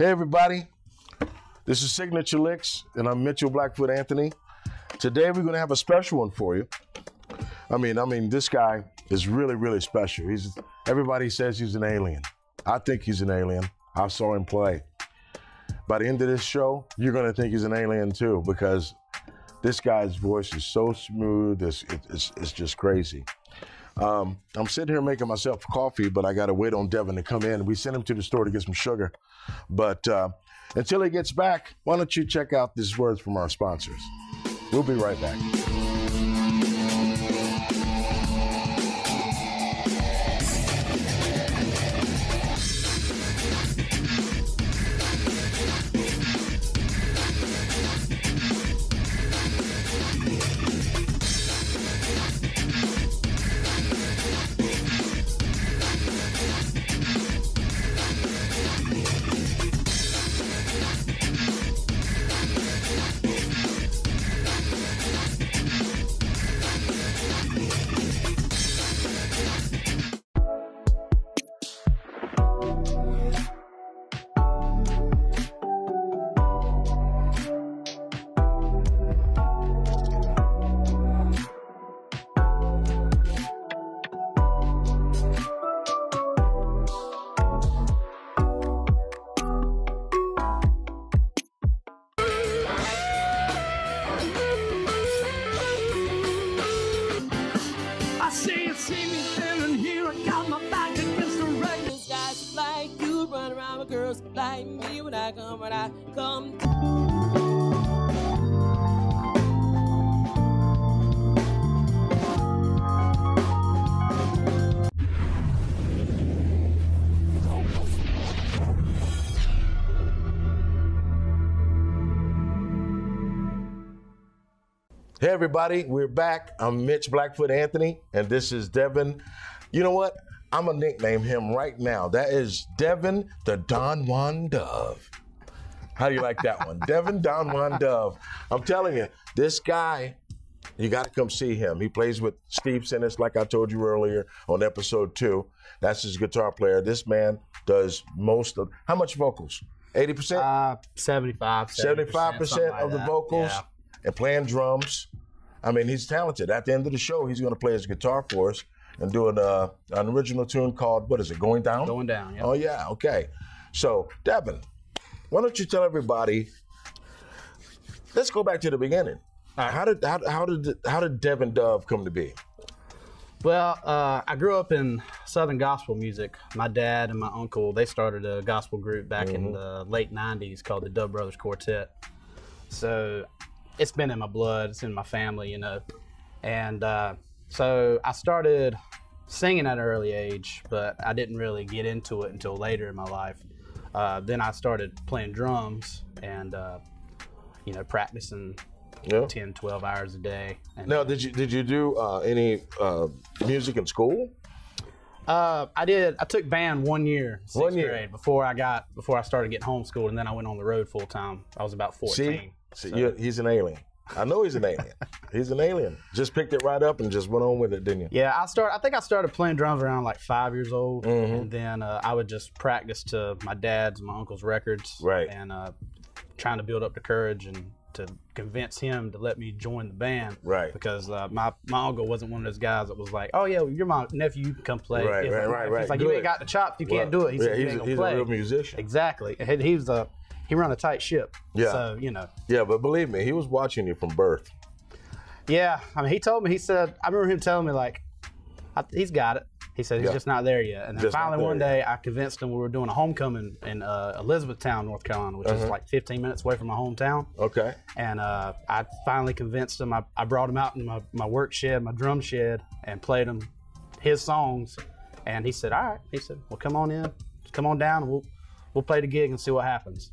Hey, everybody. This is Signature Licks, and I'm Mitchell Blackfoot Anthony. Today, we're going to have a special one for you. I mean, I mean, this guy is really, really special. He's everybody says he's an alien. I think he's an alien. I saw him play. By the end of this show, you're going to think he's an alien too, because this guy's voice is so smooth. It's, it's, it's just crazy. Um, I'm sitting here making myself coffee, but I got to wait on Devin to come in. We sent him to the store to get some sugar. But uh, until he gets back, why don't you check out these words from our sponsors? We'll be right back. Hey, everybody, we're back. I'm Mitch Blackfoot Anthony, and this is Devin. You know what? I'm going to nickname him right now. That is Devin the Don Juan Dove. How do you like that one? Devin Don Juan Dove. I'm telling you, this guy, you got to come see him. He plays with Steve Sinnis, like I told you earlier on episode two. That's his guitar player. This man does most of, how much vocals? 80%? Uh, 75, 75% something like of the that. vocals Yeah. And playing drums. I mean, he's talented. At the end of the show, he's going to play his guitar for us and do an, uh, an original tune called, what is it, Going Down? Going down, yeah. Oh, yeah, okay. So, Devin, why don't you tell everybody, let's go back to the beginning. How did how, how did how did Devin Dove come to be? Well, uh, I grew up in Southern gospel music. My dad and my uncle they started a gospel group back Mm-hmm. in the late '90s called the Dove Brothers Quartet. So it's been in my blood. It's in my family, you know. And uh, so I started singing at an early age, but I didn't really get into it until later in my life. Uh, then I started playing drums and uh, you know practicing Yeah. 10, 12 hours a day. And Now, did you did you do uh, any uh, music in school? Uh, I did. I took band one year, sixth One year. grade, before I got before I started getting homeschooled, and then I went on the road full time. I was about fourteen. See, See you- he's an alien. I know he's an alien. he's an alien. Just picked it right up and just went on with it, didn't you? Yeah, I start. I think I started playing drums around like five years old, Mm-hmm. and then uh, I would just practice to my dad's, my uncle's records, Right. and uh, trying to build up the courage and to convince him to let me join the band, Right. Because uh, my my uncle wasn't one of those guys that was like, "Oh yeah, well, you're my nephew, you can come play." Right, If- right, right, It's right. like you ain't got the chops, you can't do it. He yeah, said, he's, a, he's a real musician. Exactly. He he was a he run a tight ship. Yeah. So you know. Yeah, but believe me, he was watching you from birth. Yeah. I mean, he told me. He said, I remember him telling me like, he's got it. He said he's Yeah. just not there yet. And then Just finally one yet. day, I convinced him we were doing a homecoming in uh, Elizabethtown, North Carolina, which Uh-huh. is like 15 minutes away from my hometown. Okay. And uh, I finally convinced him. I, I brought him out in my, my work shed, my drum shed, and played him his songs. And he said, "All right." He said, "Well, come on in, come on down. And we'll we'll play the gig and see what happens."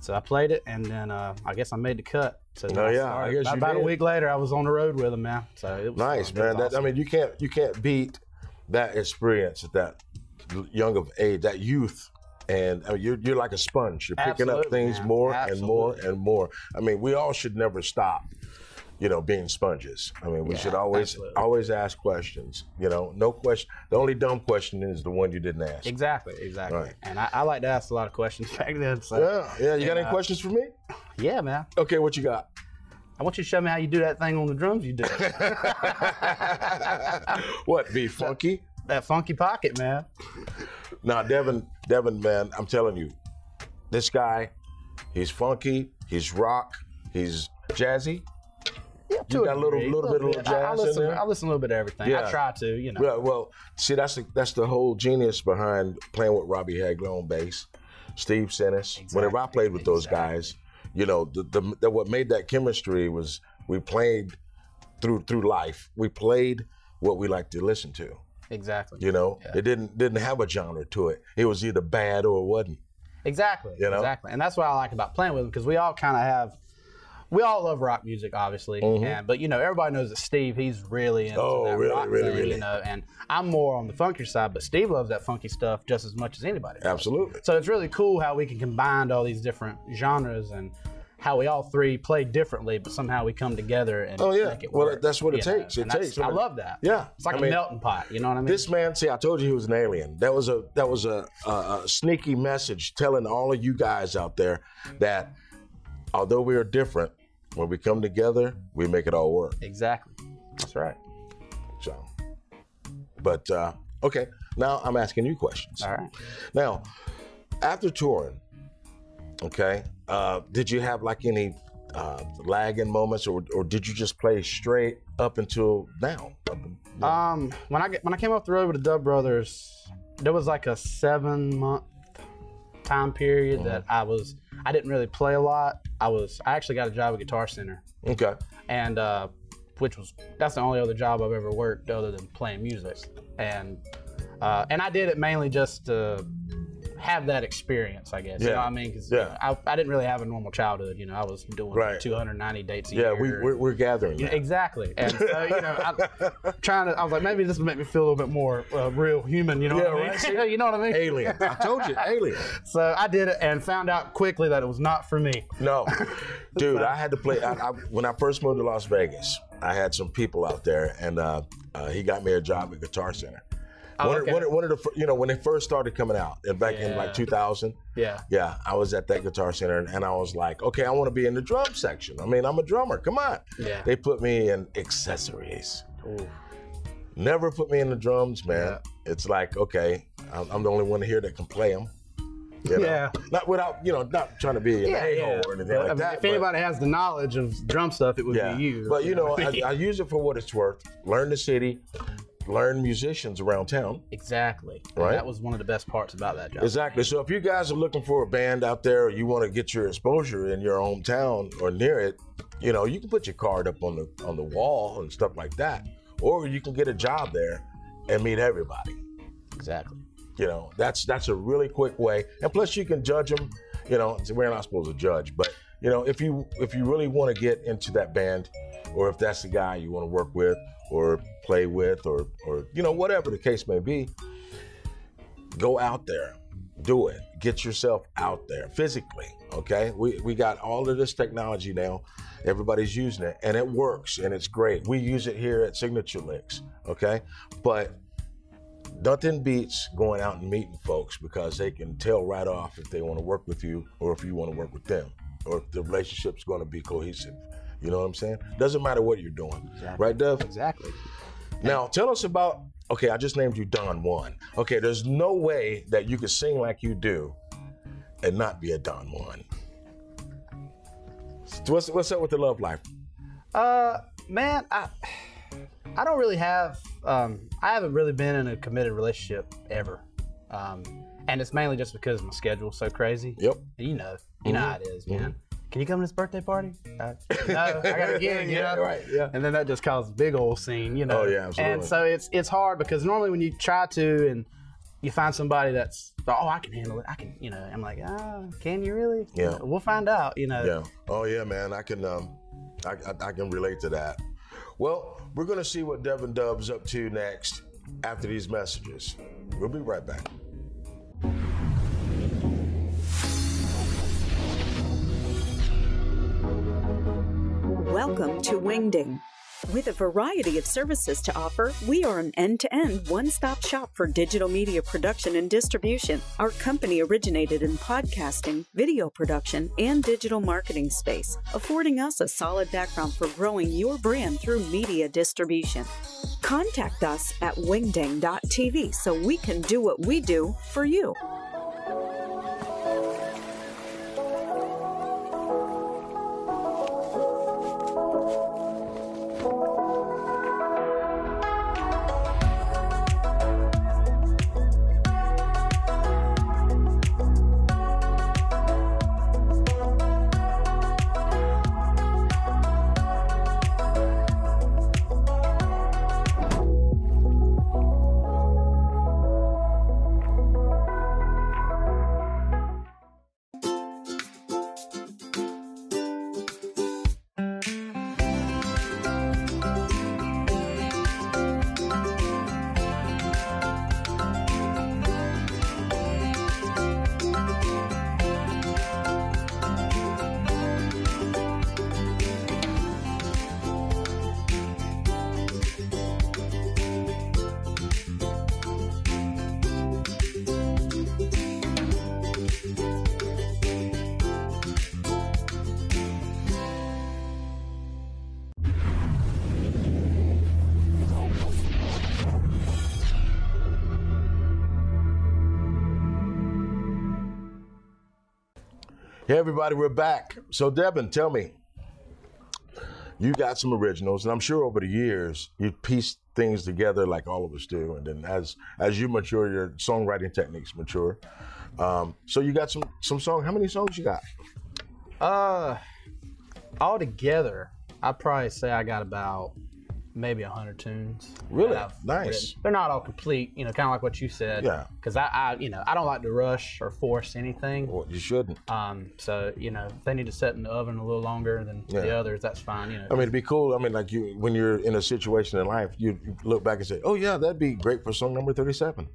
So I played it, and then uh, I guess I made the cut. So Oh, yeah, started- I guess you about a week later, I was on the road with him, man. So it was Nice, was man. That, I mean, you can't you can't beat that experience at that young of age, that youth. And I mean, you're, you're like a sponge. You're picking up things man. more and more and more. I mean, we all should never stop. You know, being sponges. I mean, we Yeah, should always absolutely. always ask questions. You know, no question. The only dumb question is the one you didn't ask. Exactly, exactly. Right. And I, I like to ask a lot of questions back then. So Yeah, yeah. You got any uh, questions for me? yeah, man. Okay, what you got? I want you to show me how you do that thing on the drums. You do what? Be funky? that funky pocket, man. Now, Devin, Devin, man, I'm telling you, this guy, he's funky, he's rock, he's jazzy. Yeah, You got a little- degree, little bit of little I- I, jazz in listen, there? I listen a little bit of everything. Yeah. I try to, you know. Well, well, see, that's the that's the whole genius behind playing with Robbie Hagler on bass, Steve Sinnis. Whenever I played with those guys, you know, the, the, the what made that chemistry was we played through through life. We played what we like to listen to. Exactly. You know, it didn't didn't have a genre to it. It was either bad or it wasn't. Exactly. You know? Exactly. And that's what I like about playing with them because we all kind of have, we all love rock music, obviously. And but you know, everybody knows that Steve, he's really into Mm-hmm. Oh, that really, rock really, thing, really. you know. And I'm more on the funkier side, but Steve loves that funky stuff just as much as anybody. does. Absolutely. So it's really cool how we can combine all these different genres and how we all three play differently, but somehow we come together and Oh, yeah. make it Well, work, that's what it you know? takes. It And takes. I I love that. yeah. It's like I a mean, melting pot. You know what I mean? This man, see, I told you he was an alien. That was a that was a, a, a sneaky message telling all of you guys out there that although we are different, when we come together, we make it all work. exactly. That's right. So, but uh, okay, now I'm asking you questions. All right. Now, after touring, okay, uh, did you have like any uh, lagging moments, or or did you just play straight up until now? Up Um, when I when I came off the road with the Dove Brothers, there was like a seven month time period that Mm-hmm. I was I didn't really play a lot. I was I actually got a job at Guitar Center, okay, and uh, which was that's the only other job I've ever worked other than playing music, and uh, and I did it mainly just to have that experience, I guess. You know Yeah. what I mean? Because Yeah. I, I didn't really have a normal childhood. You know, I was doing Right. 290 dates a yeah, year. we we're, we're gathering. Yeah, exactly. And so, you know, I'm trying to, I was like, maybe this will make me feel a little bit more uh, real human, you know Yeah, what I right. mean? you know what I mean? Alien. I told you, alien. So I did it and found out quickly that it was not for me. No, dude, I had to play. I, I, when I first moved to Las Vegas, I had some people out there, and uh, uh, he got me a job at Guitar Center. Oh, one, okay. one, of- one of the, you know, when they first started coming out, and back in like 2000, Yeah. yeah, I was at that Guitar Center, and I was like, okay, I want to be in the drum section. I mean, I'm a drummer. Come on. Yeah. They put me in accessories. Ooh. Never put me in the drums, man. It's like, okay, I'm, I'm the only one here that can play them. You know? Yeah. Not without, you know, not trying to be an a-hole or anything But, like I mean, that. if but- anybody has the knowledge of drum stuff, it would yeah. be you. But you know, what I I. I use it for what it's worth. Learn the city, learn musicians around town. exactly. And Right. That was one of the best parts about that job. Exactly. So if you guys are looking for a band out there, or you want to get your exposure in your hometown or near it, you know, you can put your card up on the on the wall and stuff like that, or you can get a job there and meet everybody. Exactly. You know, that's that's a really quick way, and plus you can judge them. You know, we're not supposed to judge, but you know, if you if you really want to get into that band, or if that's the guy you want to work with or play with, or or you know whatever the case may be, go out there, do it, get yourself out there physically. Okay, we we got all of this technology now. Everybody's using it, and it works, and it's great. We use it here at Signature Licks. Okay, but nothing beats going out and meeting folks because they can tell right off if they want to work with you or if you want to work with them or if the relationship's going to be cohesive. You know what I'm saying? Doesn't matter what you're doing, right, Dev? Exactly. Now tell us about. Okay, I just named you Don Juan. Okay, there's no way that you could sing like you do and not be a Don Juan. What's what's up with the love life? Uh, man, I I don't really have um I haven't really been in a committed relationship ever. Um, and it's mainly just because my schedule's so crazy. Yep. You know, you know how it is, man. Can you come to this birthday party? Uh, no, I got a gig. You Yeah, right, yeah. And then that just causes a big old scene, you know. Oh, yeah, absolutely. And so it's it's hard because normally when you try to and you find somebody that's oh I can handle it I can you know I'm like ah can you really Yeah. we'll find out you know Yeah. Oh yeah, man. I can um, I, I, I can relate to that. Well, we're gonna see what Devin Dove's up to next after these messages. We'll be right back. Welcome to Wingding. With a variety of services to offer, we are an end to end, one stop shop for digital media production and distribution. Our company originated in podcasting, video production, and digital marketing space, affording us a solid background for growing your brand through media distribution. Contact us at wingding.tv so we can do what we do for you. Hey, everybody, we're back. So, Devin, tell me, you got some originals, and I'm sure over the years you pieced things together like all of us do, and then as as you mature, your songwriting techniques mature. Um, so you got some some song. How many songs you got? Uh, all together, I'd probably say I got about maybe a hundred tunes. Really? Nice. written. They're not all complete, you know, kind of like what you said. Yeah. Because I, I, you know, I don't like to rush or force anything. Well, you shouldn't. Um, so you know, if they need to set in the oven a little longer than the others, that's fine. You know. I mean, it'd be cool. I mean, like you, when you're in a situation in life, you you look back and say, "Oh yeah, that'd be great for song number 37."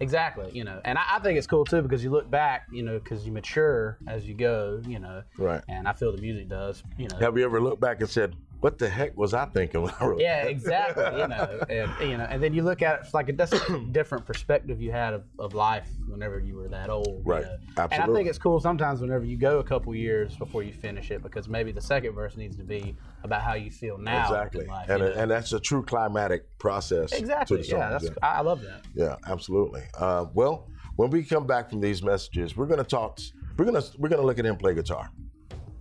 Exactly, you know, and I, I think it's cool too because you look back, you know, because you mature as you go, you know. Right. And I feel the music does, you know. Have you ever looked back and said, "What the heck was I thinking when I wrote?" Yeah, exactly. You know, and you know, and then you look at it it's like that's a different perspective you had of, of life whenever you were that old. you Right. know. And I think it's cool sometimes whenever you go a couple years before you finish it because maybe the second verse needs to be about how you feel now. Exactly, life, and you know. and that's a true climatic process. to exactly. Yeah, that's I, I love that. Yeah, absolutely. Uh, well, when we come back from these messages, we're gonna talk. We're gonna we're gonna look at him play guitar.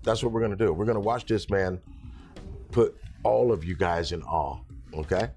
That's what we're gonna do. We're gonna watch this man put all of you guys in awe. Okay,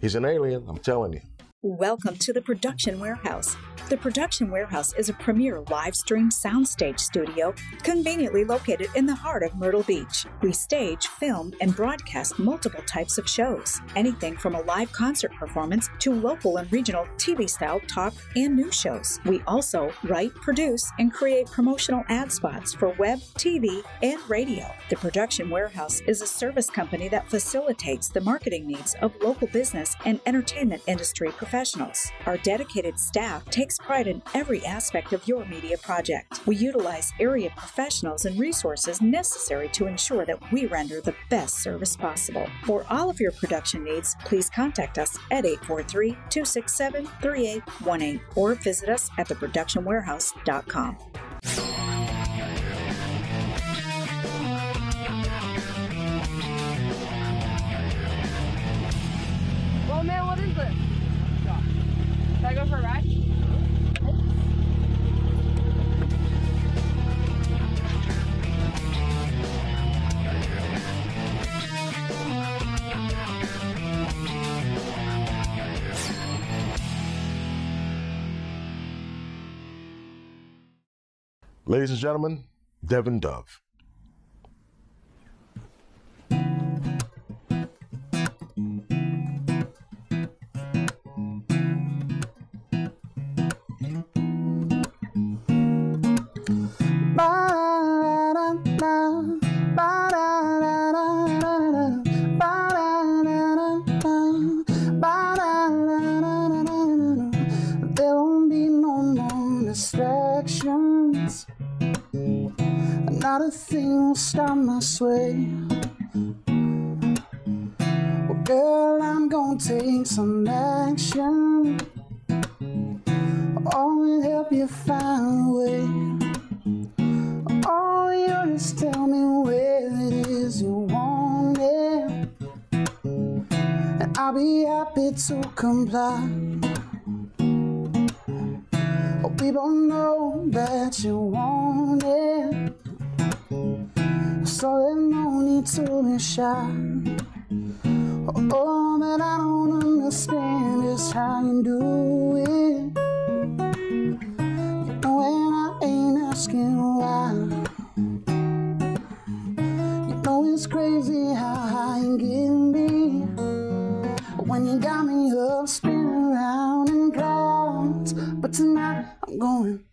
he's an alien. I'm telling you. Welcome to the Production Warehouse. The Production Warehouse is a premier live stream soundstage studio conveniently located in the heart of Myrtle Beach. We stage, film, and broadcast multiple types of shows, anything from a live concert performance to local and regional TV style talk and news shows. We also write, produce, and create promotional ad spots for web, TV, and radio. The Production Warehouse is a service company that facilitates the marketing needs of local business and entertainment industry professionals. Our dedicated staff takes pride in every aspect of your media project. We utilize area professionals and resources necessary to ensure that we render the best service possible. For all of your production needs, please contact us at 843 267 3818 or visit us at theproductionwarehouse.com. Ladies and gentlemen, Devin Dove. Will stop my sway. Girl, I'm gonna take some action. And help you find a way. Oh, you just tell me where it is you want it. And I'll be happy to comply. Oh, people know that you want it. So there's no need to be shy. Oh, but I don't understand is how you do it. You know, and I ain't asking why. You know, it's crazy how high you can be. When you got me up, spinning around in clouds. But tonight, I'm going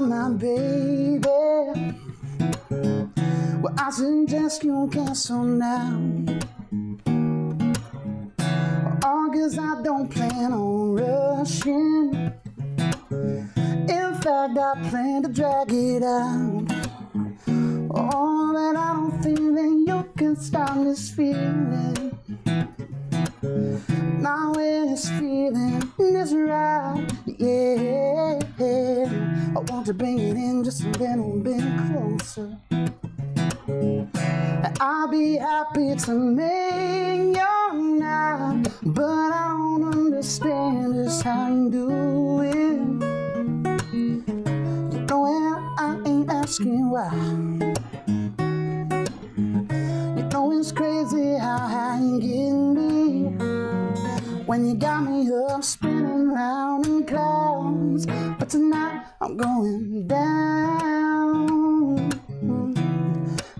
my baby? Well, I suggest you cancel now. All I don't plan on rushing. In fact, I plan to drag it out. Oh, but I don't think that you can stop this feeling. Now when it's feeling is right, yeah. Want to bring it in just a little bit closer. I'll be happy to make your night, but I don't understand just how you do it. You know, and I ain't asking why. You know it's crazy how high you can be when you got me up spinning round in clouds. But tonight I'm going down.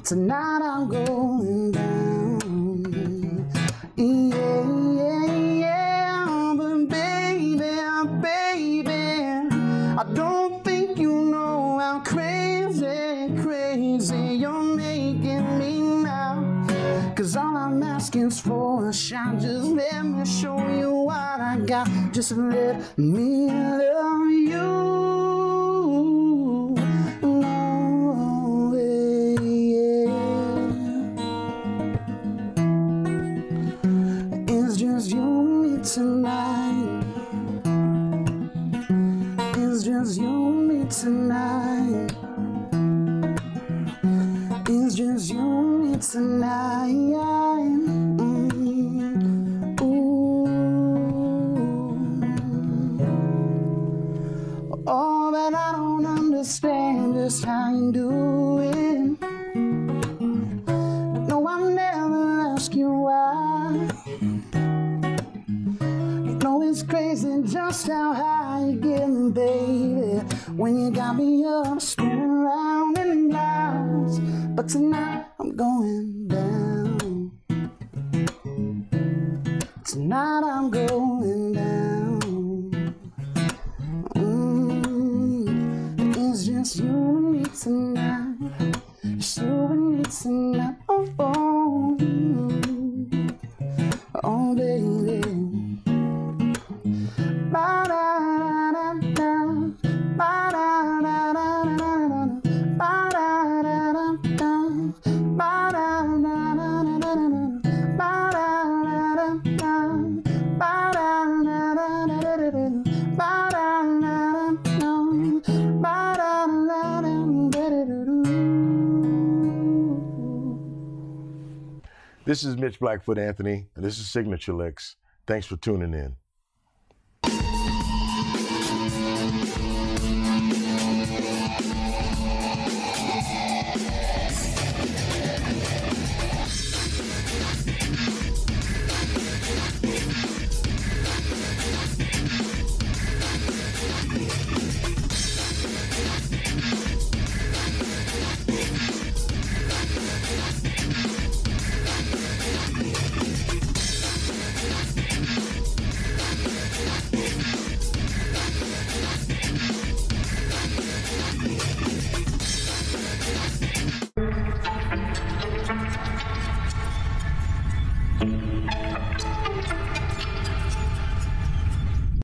Tonight I'm going down. Yeah, yeah, yeah. But baby, baby, I don't think you know how crazy, crazy you're making me now. Cause all I'm asking for a shot. Just let me show you got. Just let me love When you got me up, spinning around in clouds. But tonight This is Mitch Blackfoot Anthony, and this is Signature Licks. Thanks for tuning in.